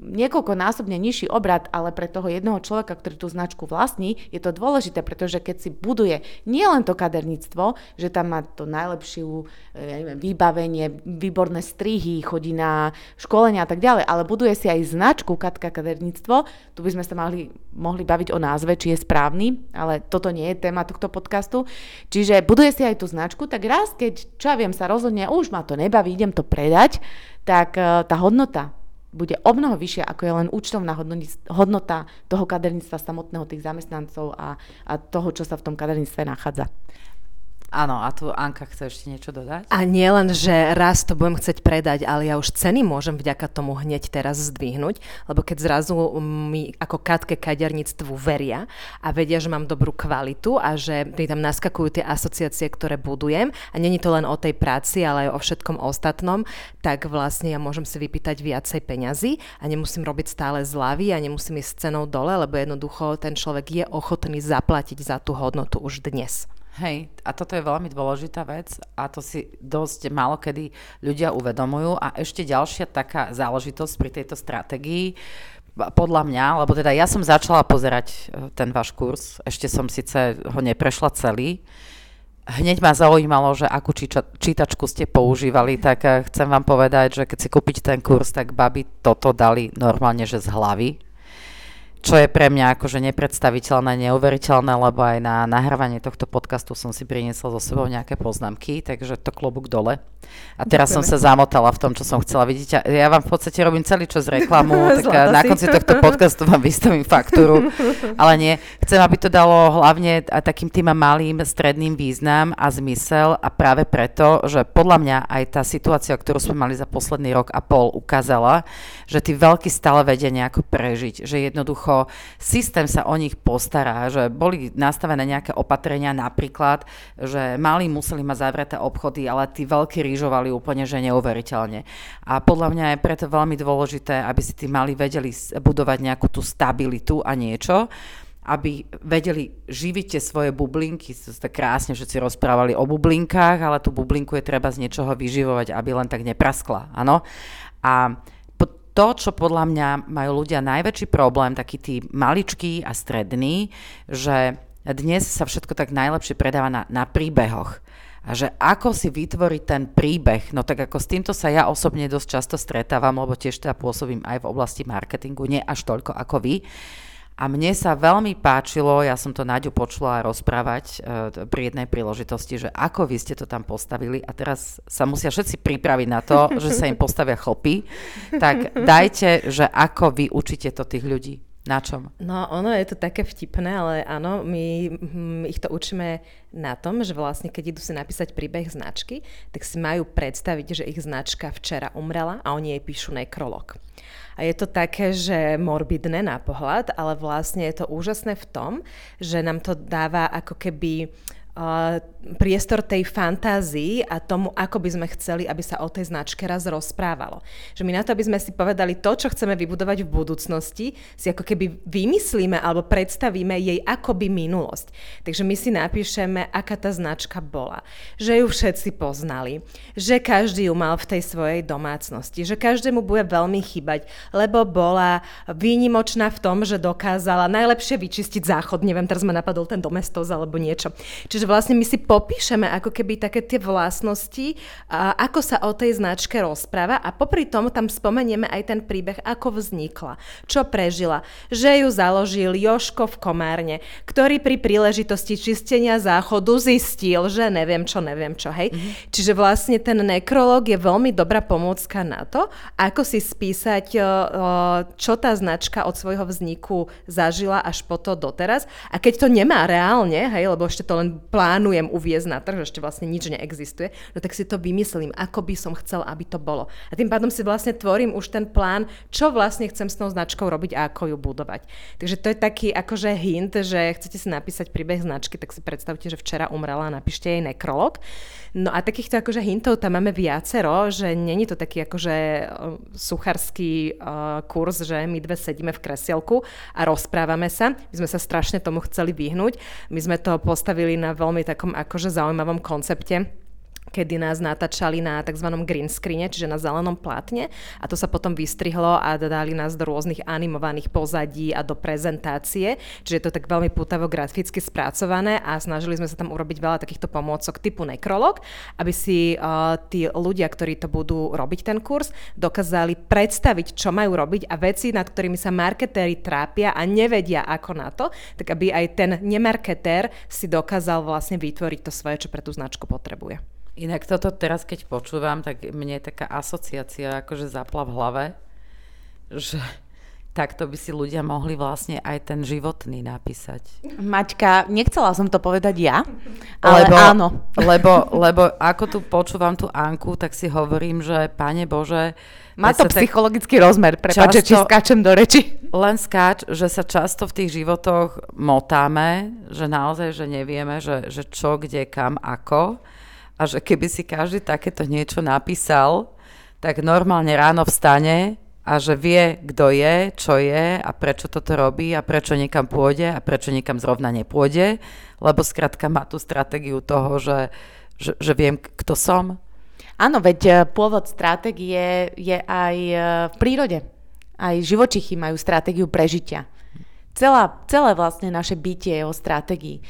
niekoľkonásobne nižší obrad, ale pre toho jedného človeka, ktorý tú značku vlastní, je to dôležité, pretože keď si buduje nielen to kaderníctvo, že tam má to najlepšiu e, ja neviem, vybavenie, výborné strihy, chodí na školenia a tak ďalej, ale buduje si aj značku Katka kaderníctvo, tu by sme sa mali, mohli baviť o názve, či je správny, ale toto nie je téma tohto podcastu. Čiže buduje si aj tú značku, tak raz, keď, čo ja viem, sa rozhodne, už ma to nebaví, idem to predať, tak e, tá hodnota bude o mnoho vyššia, ako je len účtovná hodnota toho kaderníctva samotného, tých zamestnancov a, a toho, čo sa v tom kaderníctve nachádza. Áno, a tu Anka chce ešte niečo dodať? A nie len, že raz to budem chcieť predať, ale ja už ceny môžem vďaka tomu hneď teraz zdvihnúť, lebo keď zrazu mi ako katke kaderníctvu veria a vedia, že mám dobrú kvalitu a že mi tam naskakujú tie asociácie, ktoré budujem a není to len o tej práci, ale aj o všetkom ostatnom, tak vlastne ja môžem si vypýtať viacej peňazí a nemusím robiť stále zľavy a nemusím ísť cenou dole, lebo jednoducho ten človek je ochotný zaplatiť za tú hodnotu už dnes. Hej, a toto je veľmi dôležitá vec a to si dosť málo kedy ľudia uvedomujú. A ešte ďalšia taká záležitosť pri tejto stratégii, podľa mňa, lebo teda ja som začala pozerať e, ten váš kurz, ešte som síce ho neprešla celý, hneď ma zaujímalo, že akú číča, čítačku ste používali, tak e, chcem vám povedať, že keď si kúpiť ten kurz, tak baby toto dali normálne, že z hlavy, čo je pre mňa akože nepredstaviteľné, neuveriteľné, lebo aj na nahrávanie tohto podcastu som si priniesla so sebou nejaké poznámky, takže to klobúk dole. A teraz Ďakujeme. som sa zamotala v tom, čo som chcela vidieť. Ja vám v podstate robím celý čas reklamu, tak na konci tohto podcastu vám vystavím faktúru. Ale nie, chcem, aby to dalo hlavne takým tým malým, stredným význam a zmysel a práve preto, že podľa mňa aj tá situácia, ktorú sme mali za posledný rok a pol, ukázala, že tí veľkí stále vedia nejako prežiť, že jednoducho jednoducho systém sa o nich postará, že boli nastavené nejaké opatrenia, napríklad, že mali museli mať zavreté obchody, ale tí veľkí rýžovali úplne, že neuveriteľne. A podľa mňa je preto veľmi dôležité, aby si tí mali vedeli budovať nejakú tú stabilitu a niečo, aby vedeli živiť tie svoje bublinky. To tak krásne, si rozprávali o bublinkách, ale tú bublinku je treba z niečoho vyživovať, aby len tak nepraskla. Áno? A to, čo podľa mňa majú ľudia najväčší problém, takí tí maličkí a strední, že dnes sa všetko tak najlepšie predáva na, na príbehoch. A že ako si vytvoriť ten príbeh, no tak ako s týmto sa ja osobne dosť často stretávam, lebo tiež teda pôsobím aj v oblasti marketingu, nie až toľko ako vy, a mne sa veľmi páčilo, ja som to Naďu počula rozprávať e, pri jednej príležitosti, že ako vy ste to tam postavili a teraz sa musia všetci pripraviť na to, že sa im postavia chlpy, tak dajte, že ako vy učíte to tých ľudí. Na čom? No, ono je to také vtipné, ale áno, my hm, ich to učíme na tom, že vlastne keď idú si napísať príbeh značky, tak si majú predstaviť, že ich značka včera umrela a oni jej píšu nekrolog. A je to také, že morbidné na pohľad, ale vlastne je to úžasné v tom, že nám to dáva ako keby priestor tej fantázii a tomu, ako by sme chceli, aby sa o tej značke raz rozprávalo. Že my na to, aby sme si povedali to, čo chceme vybudovať v budúcnosti, si ako keby vymyslíme alebo predstavíme jej akoby minulosť. Takže my si napíšeme, aká tá značka bola. Že ju všetci poznali. Že každý ju mal v tej svojej domácnosti. Že každému bude veľmi chýbať, lebo bola výnimočná v tom, že dokázala najlepšie vyčistiť záchod. Neviem, teraz ma napadol ten domestos alebo niečo. Čiže Čiže vlastne my si popíšeme ako keby také tie vlastnosti, a ako sa o tej značke rozpráva a popri tom tam spomenieme aj ten príbeh, ako vznikla, čo prežila, že ju založil Joško v Komárne, ktorý pri príležitosti čistenia záchodu zistil, že neviem čo, neviem čo, hej. Mm-hmm. Čiže vlastne ten nekrolog je veľmi dobrá pomôcka na to, ako si spísať, čo tá značka od svojho vzniku zažila až po to doteraz. A keď to nemá reálne, hej, lebo ešte to len plánujem uviezť na trh, ešte vlastne nič neexistuje, no tak si to vymyslím, ako by som chcel, aby to bolo. A tým pádom si vlastne tvorím už ten plán, čo vlastne chcem s tou značkou robiť a ako ju budovať. Takže to je taký akože hint, že chcete si napísať príbeh značky, tak si predstavte, že včera umrela a napíšte jej nekrolog. No a takýchto akože hintov tam máme viacero, že není to taký akože uh, sucharský uh, kurz, že my dve sedíme v kresielku a rozprávame sa. My sme sa strašne tomu chceli vyhnúť. My sme to postavili na veľmi takom akože zaujímavom koncepte kedy nás natáčali na tzv. green screene, čiže na zelenom plátne a to sa potom vystrihlo a dali nás do rôznych animovaných pozadí a do prezentácie, čiže je to tak veľmi putavo graficky spracované a snažili sme sa tam urobiť veľa takýchto pomôcok typu nekrolog, aby si uh, tí ľudia, ktorí to budú robiť ten kurz, dokázali predstaviť, čo majú robiť a veci, nad ktorými sa marketéri trápia a nevedia ako na to, tak aby aj ten nemarketér si dokázal vlastne vytvoriť to svoje, čo pre tú značku potrebuje. Inak toto teraz, keď počúvam, tak mne je taká asociácia akože zapla v hlave, že takto by si ľudia mohli vlastne aj ten životný napísať. Maťka, nechcela som to povedať ja, ale lebo, áno. Lebo, lebo ako tu počúvam tú Anku, tak si hovorím, že Pane Bože... Má to psychologický tak rozmer, prepáč, či skáčem do reči. Len skáč, že sa často v tých životoch motáme, že naozaj, že nevieme, že, že čo, kde, kam, ako a že keby si každý takéto niečo napísal, tak normálne ráno vstane a že vie, kto je, čo je a prečo toto robí a prečo niekam pôjde a prečo niekam zrovna nepôjde, lebo skrátka má tú stratégiu toho, že, že, že viem, kto som. Áno, veď e, pôvod stratégie je aj e, v prírode. Aj živočichy majú stratégiu prežitia. Celá, celé vlastne naše bytie je o stratégii.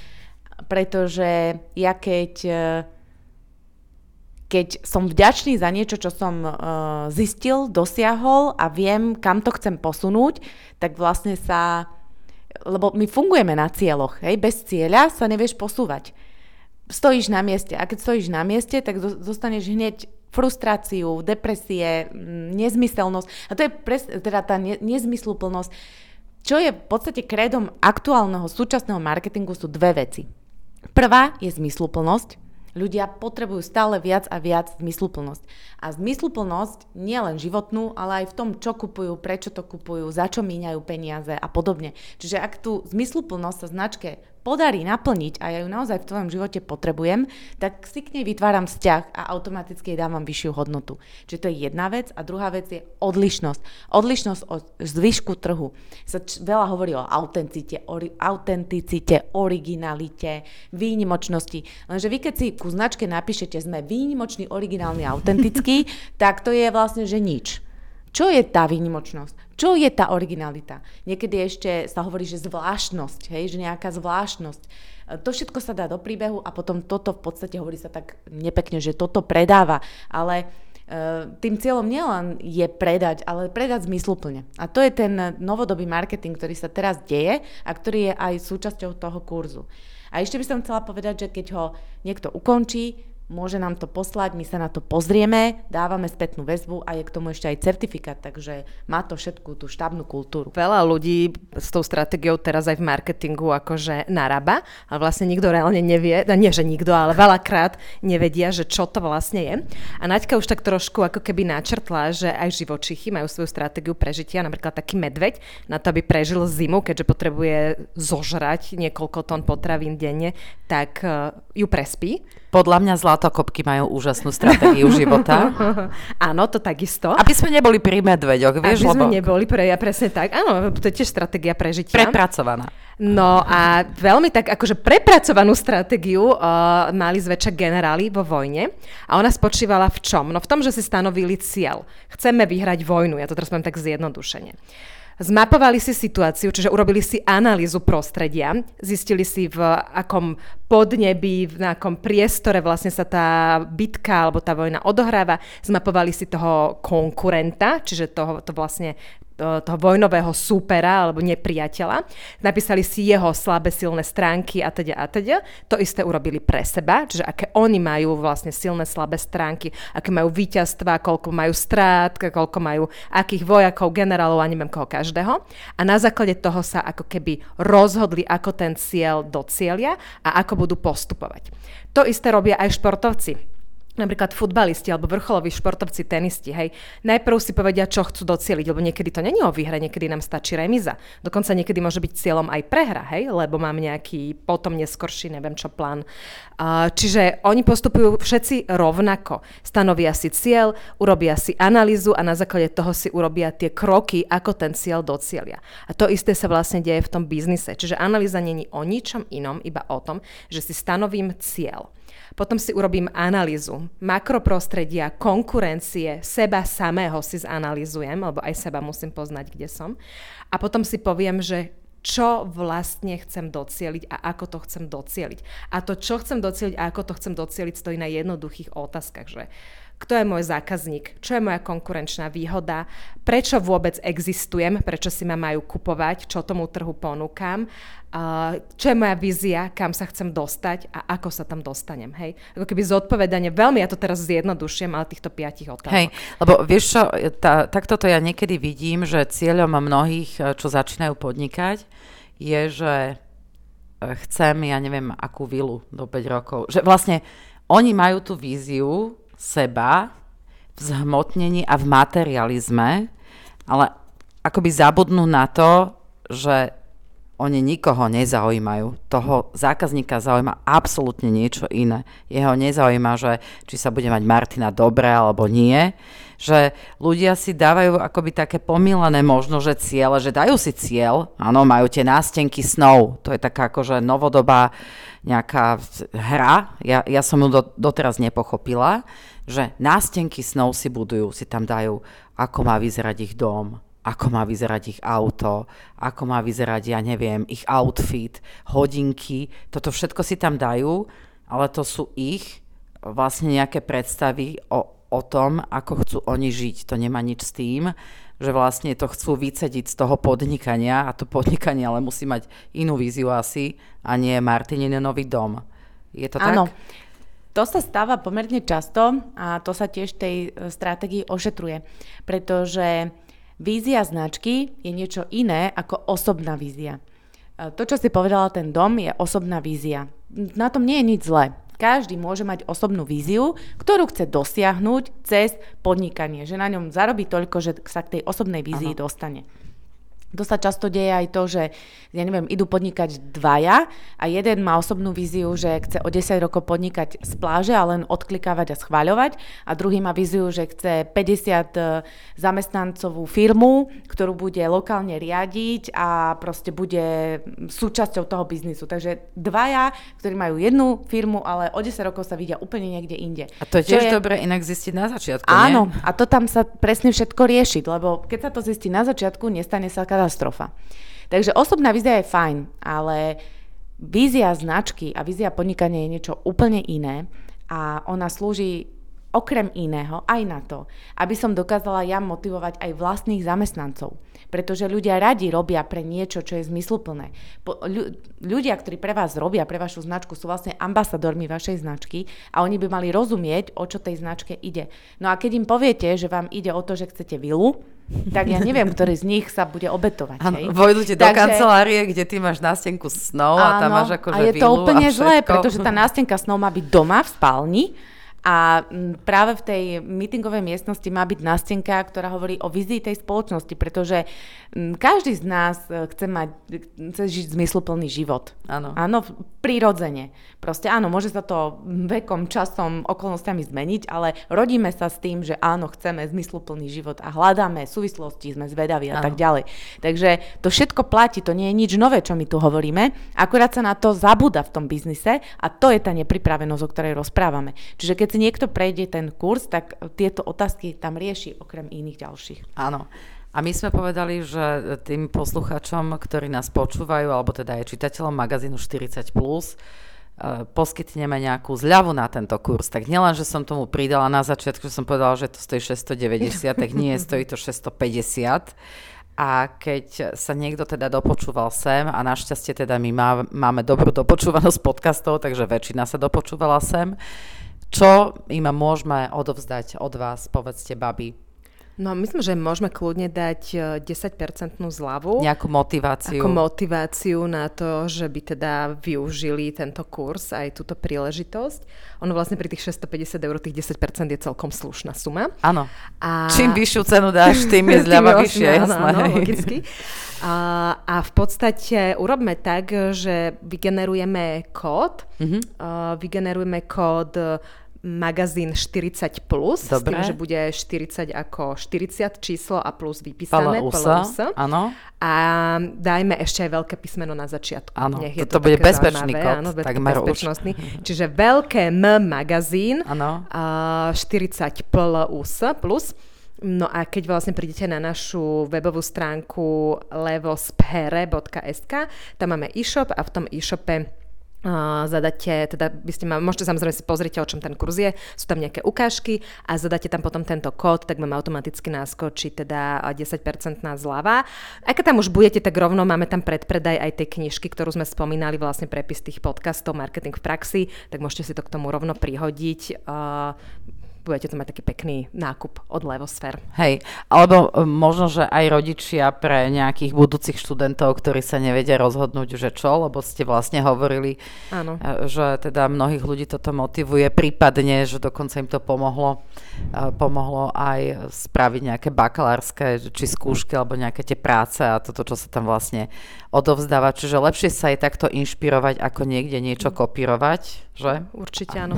Pretože ja keď e, keď som vďačný za niečo, čo som uh, zistil, dosiahol a viem, kam to chcem posunúť, tak vlastne sa... Lebo my fungujeme na cieľoch, hej? bez cieľa sa nevieš posúvať. Stojíš na mieste a keď stojíš na mieste, tak dostaneš hneď frustráciu, depresie, nezmyselnosť. A to je pres, teda tá ne, nezmysluplnosť. Čo je v podstate krédom aktuálneho súčasného marketingu sú dve veci. Prvá je zmysluplnosť, Ľudia potrebujú stále viac a viac zmysluplnosť. A zmysluplnosť nie len životnú, ale aj v tom, čo kupujú, prečo to kupujú, za čo míňajú peniaze a podobne. Čiže ak tú zmysluplnosť sa značke podarí naplniť a ja ju naozaj v tvojom živote potrebujem, tak si k nej vytváram vzťah a automaticky jej dávam vyššiu hodnotu. Čiže to je jedna vec a druhá vec je odlišnosť. Odlišnosť od zvyšku trhu. Sa č- veľa hovorí o autenticite, ori- autenticite, originalite, výnimočnosti. Lenže vy keď si ku značke napíšete, sme výnimoční, originálni, autentickí, tak to je vlastne, že nič. Čo je tá výnimočnosť? Čo je tá originalita? Niekedy ešte sa hovorí, že zvláštnosť, hej, že nejaká zvláštnosť. E, to všetko sa dá do príbehu a potom toto v podstate hovorí sa tak nepekne, že toto predáva. Ale e, tým cieľom nielen je predať, ale predať zmysluplne. A to je ten novodobý marketing, ktorý sa teraz deje a ktorý je aj súčasťou toho kurzu. A ešte by som chcela povedať, že keď ho niekto ukončí, môže nám to poslať, my sa na to pozrieme, dávame spätnú väzbu a je k tomu ešte aj certifikát, takže má to všetku tú štábnu kultúru. Veľa ľudí s tou stratégiou teraz aj v marketingu akože narába, ale vlastne nikto reálne nevie, no nie že nikto, ale veľakrát nevedia, že čo to vlastne je. A Naďka už tak trošku ako keby načrtla, že aj živočichy majú svoju stratégiu prežitia, napríklad taký medveď, na to, aby prežil zimu, keďže potrebuje zožrať niekoľko tón potravín denne, tak uh, ju prespí podľa mňa zlatokopky majú úžasnú stratégiu života. Áno, to takisto. Aby sme neboli pri medveďoch, vieš? Aby sme lebo... neboli pre, ja presne tak. Áno, to je tiež stratégia prežitia. Prepracovaná. No a veľmi tak akože prepracovanú stratégiu uh, mali zväčša generáli vo vojne a ona spočívala v čom? No v tom, že si stanovili cieľ. Chceme vyhrať vojnu, ja to teraz poviem tak zjednodušene. Zmapovali si situáciu, čiže urobili si analýzu prostredia, zistili si v akom podnebí, v akom priestore vlastne sa tá bitka alebo tá vojna odohráva, zmapovali si toho konkurenta, čiže toho, to vlastne toho vojnového súpera alebo nepriateľa. Napísali si jeho slabé silné stránky a teda a teda. To isté urobili pre seba, čiže aké oni majú vlastne silné slabé stránky, aké majú víťazstva, koľko majú strát, koľko majú akých vojakov, generálov a neviem koho každého. A na základe toho sa ako keby rozhodli, ako ten cieľ docielia a ako budú postupovať. To isté robia aj športovci napríklad futbalisti alebo vrcholoví športovci, tenisti, hej, najprv si povedia, čo chcú docieliť, lebo niekedy to není o výhre, niekedy nám stačí remiza. Dokonca niekedy môže byť cieľom aj prehra, hej, lebo mám nejaký potom neskorší, neviem čo, plán. Čiže oni postupujú všetci rovnako. Stanovia si cieľ, urobia si analýzu a na základe toho si urobia tie kroky, ako ten cieľ docielia. A to isté sa vlastne deje v tom biznise. Čiže analýza není o ničom inom, iba o tom, že si stanovím cieľ. Potom si urobím analýzu makroprostredia, konkurencie, seba samého si zanalýzujem, lebo aj seba musím poznať, kde som. A potom si poviem, že čo vlastne chcem docieliť a ako to chcem docieliť. A to, čo chcem docieliť a ako to chcem docieliť, stojí na jednoduchých otázkach, že kto je môj zákazník, čo je moja konkurenčná výhoda, prečo vôbec existujem, prečo si ma majú kupovať, čo tomu trhu ponúkam, čo je moja vízia, kam sa chcem dostať a ako sa tam dostanem. Hej? Ako keby zodpovedanie, veľmi ja to teraz zjednodušujem, ale týchto piatich otázok. Hej, lebo vieš čo, tá, takto to ja niekedy vidím, že cieľom mnohých, čo začínajú podnikať, je, že e, chcem, ja neviem, akú vilu do 5 rokov. Že vlastne oni majú tú víziu, seba v zhmotnení a v materializme, ale akoby zabudnú na to, že oni nikoho nezaujímajú. Toho zákazníka zaujíma absolútne niečo iné. Jeho nezaujíma, že či sa bude mať Martina dobre alebo nie. Že ľudia si dávajú akoby také pomílené možno, že ciele, že dajú si cieľ, áno, majú tie nástenky snov. To je taká akože novodobá nejaká hra. Ja, ja som ju do, doteraz nepochopila že nástenky snov si budujú, si tam dajú, ako má vyzerať ich dom, ako má vyzerať ich auto, ako má vyzerať, ja neviem, ich outfit, hodinky, toto všetko si tam dajú, ale to sú ich vlastne nejaké predstavy o, o tom, ako chcú oni žiť. To nemá nič s tým, že vlastne to chcú vycediť z toho podnikania a to podnikanie ale musí mať inú víziu asi a nie Martinine nový dom. Je to Áno. tak? To sa stáva pomerne často a to sa tiež tej e, stratégii ošetruje, pretože vízia značky je niečo iné ako osobná vízia. E, to, čo si povedala, ten dom je osobná vízia. Na tom nie je nič zlé. Každý môže mať osobnú víziu, ktorú chce dosiahnuť cez podnikanie, že na ňom zarobí toľko, že sa k tej osobnej vízii ano. dostane. To sa často deje aj to, že, ja neviem, idú podnikať dvaja a jeden má osobnú víziu, že chce o 10 rokov podnikať z pláže a len odklikávať a schváľovať a druhý má víziu, že chce 50 e, zamestnancovú firmu, ktorú bude lokálne riadiť a proste bude súčasťou toho biznisu. Takže dvaja, ktorí majú jednu firmu, ale o 10 rokov sa vidia úplne niekde inde. A to je tiež je... dobre inak zistiť na začiatku, Áno, nie? a to tam sa presne všetko riešiť, lebo keď sa to zistí na začiatku, nestane sa katastrofa. Takže osobná vízia je fajn, ale vízia značky a vízia podnikania je niečo úplne iné a ona slúži okrem iného aj na to, aby som dokázala ja motivovať aj vlastných zamestnancov. Pretože ľudia radi robia pre niečo, čo je zmysluplné. Ľudia, ktorí pre vás robia, pre vašu značku, sú vlastne ambasadormi vašej značky a oni by mali rozumieť, o čo tej značke ide. No a keď im poviete, že vám ide o to, že chcete vilu, tak ja neviem, ktorý z nich sa bude obetovať. Ano, vojdu ti do kancelárie, kde ty máš nástenku snov a tam máš akože A je to úplne zlé, pretože tá nástenka snov má byť doma v spálni a práve v tej meetingovej miestnosti má byť nástenka, ktorá hovorí o vizii tej spoločnosti, pretože každý z nás e, chce mať, chce žiť zmysluplný život. Áno. Áno, prirodzene. Proste áno, môže sa to vekom, časom, okolnostiami zmeniť, ale rodíme sa s tým, že áno, chceme zmysluplný život a hľadáme súvislosti, sme zvedaví a áno. tak ďalej. Takže to všetko platí, to nie je nič nové, čo my tu hovoríme, akurát sa na to zabúda v tom biznise a to je tá nepripravenosť, o ktorej rozprávame. Čiže keď si niekto prejde ten kurz, tak tieto otázky tam rieši okrem iných ďalších. Áno. A my sme povedali, že tým posluchačom, ktorí nás počúvajú, alebo teda aj čitateľom magazínu 40+, plus, e, poskytneme nejakú zľavu na tento kurz. Tak nielen, že som tomu pridala na začiatku, že som povedala, že to stojí 690, tak nie, stojí to 650. A keď sa niekto teda dopočúval sem, a našťastie teda my má, máme dobrú dopočúvanosť podcastov, takže väčšina sa dopočúvala sem, čo im môžeme odovzdať od vás, povedzte, babi? No myslím, že môžeme kľudne dať 10% e, zľavu. Nejakú motiváciu. Ako motiváciu na to, že by teda využili tento kurz, aj túto príležitosť. Ono vlastne pri tých 650 eur tých 10% je celkom slušná suma. Áno. A... Čím vyššiu cenu dáš, tým je zľava vyššie. Áno, áno, logicky. A, a v podstate urobme tak, že vygenerujeme kód. Mm-hmm. Uh, vygenerujeme kód magazín 40+, plus, Dobre. s tým, že bude 40 ako 40 číslo a plus vypísané. Áno. A dajme ešte aj veľké písmeno na začiatku. Áno, Nech to, bude bezpečný kód. Áno, bezpečnostný. Už. Čiže veľké M magazín áno. Uh, 40 plus, plus No a keď vlastne prídete na našu webovú stránku levosphere.sk, tam máme e-shop a v tom e-shope zadáte, teda by ste ma, môžete samozrejme si pozrieť, o čom ten kurz je, sú tam nejaké ukážky a zadáte tam potom tento kód, tak vám automaticky naskočí teda 10% zľava. Ak tam už budete, tak rovno máme tam predpredaj aj tej knižky, ktorú sme spomínali, vlastne prepis tých podcastov Marketing v praxi, tak môžete si to k tomu rovno prihodiť. Budete to mať taký pekný nákup od Levosfér. Hej, alebo e, možno, že aj rodičia pre nejakých budúcich študentov, ktorí sa nevedia rozhodnúť, že čo, lebo ste vlastne hovorili, Áno. E, že teda mnohých ľudí toto motivuje, prípadne, že dokonca im to pomohlo, e, pomohlo aj spraviť nejaké bakalárske či skúšky alebo nejaké tie práce a toto, čo sa tam vlastne odovzdáva. Čiže lepšie sa aj takto inšpirovať, ako niekde niečo kopírovať, že? Určite áno.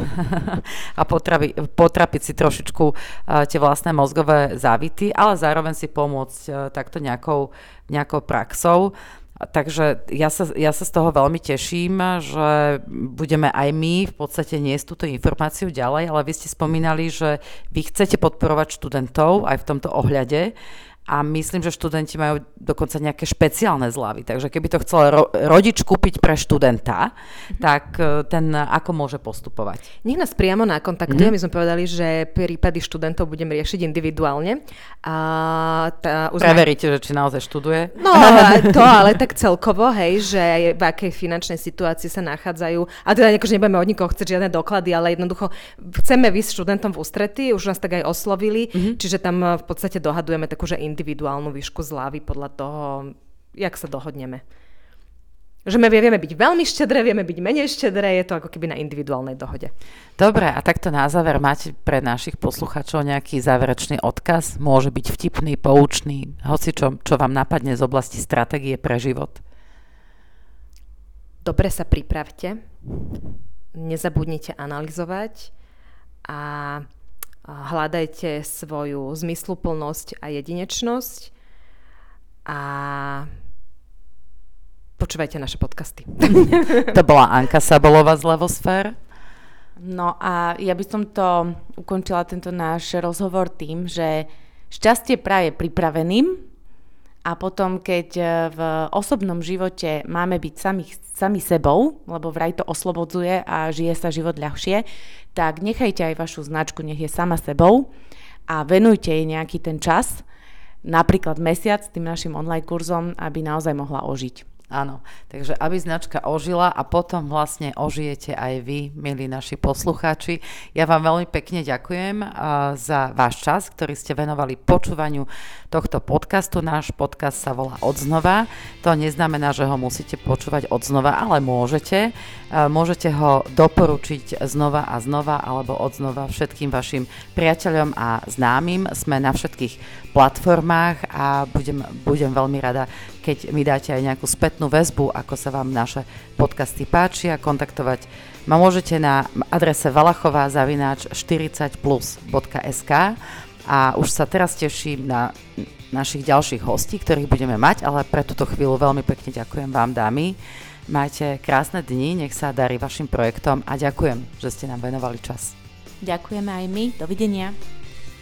a potravi, potrapiť si trošičku uh, tie vlastné mozgové závity, ale zároveň si pomôcť uh, takto nejakou, nejakou praxou. Takže ja sa, ja sa z toho veľmi teším, že budeme aj my v podstate niesť túto informáciu ďalej, ale vy ste spomínali, že vy chcete podporovať študentov aj v tomto ohľade a myslím, že študenti majú dokonca nejaké špeciálne zľavy. Takže keby to chcel ro- rodič kúpiť pre študenta, mm-hmm. tak e, ten ako môže postupovať? Nech nás priamo nakontaktuje. Mm-hmm. My sme povedali, že prípady študentov budem riešiť individuálne. A tá, uzna... Preveríte, že či naozaj študuje? No, to ale tak celkovo, hej, že v akej finančnej situácii sa nachádzajú. A teda akože nebudeme od nikoho chcieť žiadne doklady, ale jednoducho chceme vysť študentom v ústretí, už nás tak aj oslovili, mm-hmm. čiže tam v podstate dohadujeme takú, že individuálnu výšku zľavy podľa toho, jak sa dohodneme. Že my vieme byť veľmi štedré, vieme byť menej štedré, je to ako keby na individuálnej dohode. Dobre, a takto na záver máte pre našich poslucháčov nejaký záverečný odkaz? Môže byť vtipný, poučný, hoci čo, čo vám napadne z oblasti stratégie pre život? Dobre sa pripravte, nezabudnite analyzovať a hľadajte svoju zmysluplnosť a jedinečnosť a počúvajte naše podcasty. to bola Anka Sabolová z Levosfér. No a ja by som to ukončila tento náš rozhovor tým, že šťastie praje pripraveným a potom, keď e, v osobnom živote máme byť sami, sami sebou, lebo vraj to oslobodzuje a žije sa život ľahšie, tak nechajte aj vašu značku, nech je sama sebou a venujte jej nejaký ten čas, napríklad mesiac tým našim online kurzom, aby naozaj mohla ožiť. Áno, takže aby značka ožila a potom vlastne ožijete aj vy, milí naši poslucháči. Ja vám veľmi pekne ďakujem za váš čas, ktorý ste venovali počúvaniu tohto podcastu. Náš podcast sa volá Odznova. To neznamená, že ho musíte počúvať odznova, ale môžete. Môžete ho doporučiť znova a znova alebo odznova všetkým vašim priateľom a známym. Sme na všetkých platformách a budem, budem veľmi rada, keď mi dáte aj nejakú spätnú väzbu, ako sa vám naše podcasty páčia, kontaktovať ma môžete na adrese valachová zavináč 40plus.sk a už sa teraz teším na našich ďalších hostí, ktorých budeme mať, ale pre túto chvíľu veľmi pekne ďakujem vám, dámy. Majte krásne dni, nech sa darí vašim projektom a ďakujem, že ste nám venovali čas. Ďakujeme aj my, dovidenia.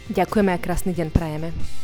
Ďakujeme a krásny deň prajeme.